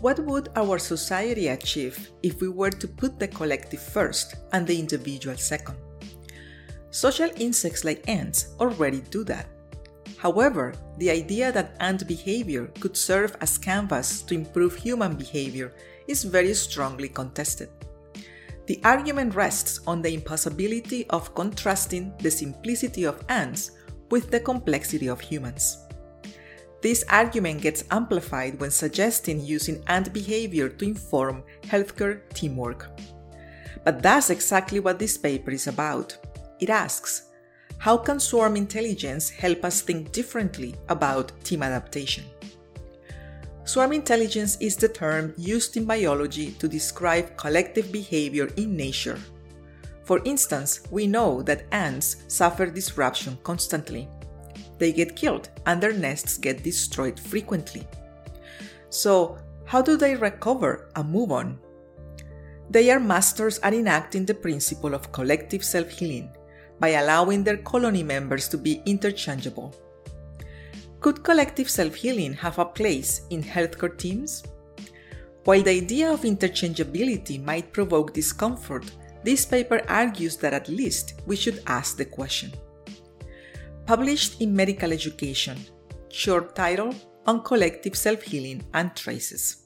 What would our society achieve if we were to put the collective first and the individual second? Social insects like ants already do that. However, the idea that ant behavior could serve as canvas to improve human behavior is very strongly contested. The argument rests on the impossibility of contrasting the simplicity of ants with the complexity of humans. This argument gets amplified when suggesting using ant behavior to inform healthcare teamwork. But that's exactly what this paper is about. It asks How can swarm intelligence help us think differently about team adaptation? Swarm intelligence is the term used in biology to describe collective behavior in nature. For instance, we know that ants suffer disruption constantly. They get killed and their nests get destroyed frequently. So, how do they recover and move on? They are masters at enacting the principle of collective self healing by allowing their colony members to be interchangeable. Could collective self healing have a place in healthcare teams? While the idea of interchangeability might provoke discomfort, this paper argues that at least we should ask the question. Published in Medical Education, short title on collective self healing and traces.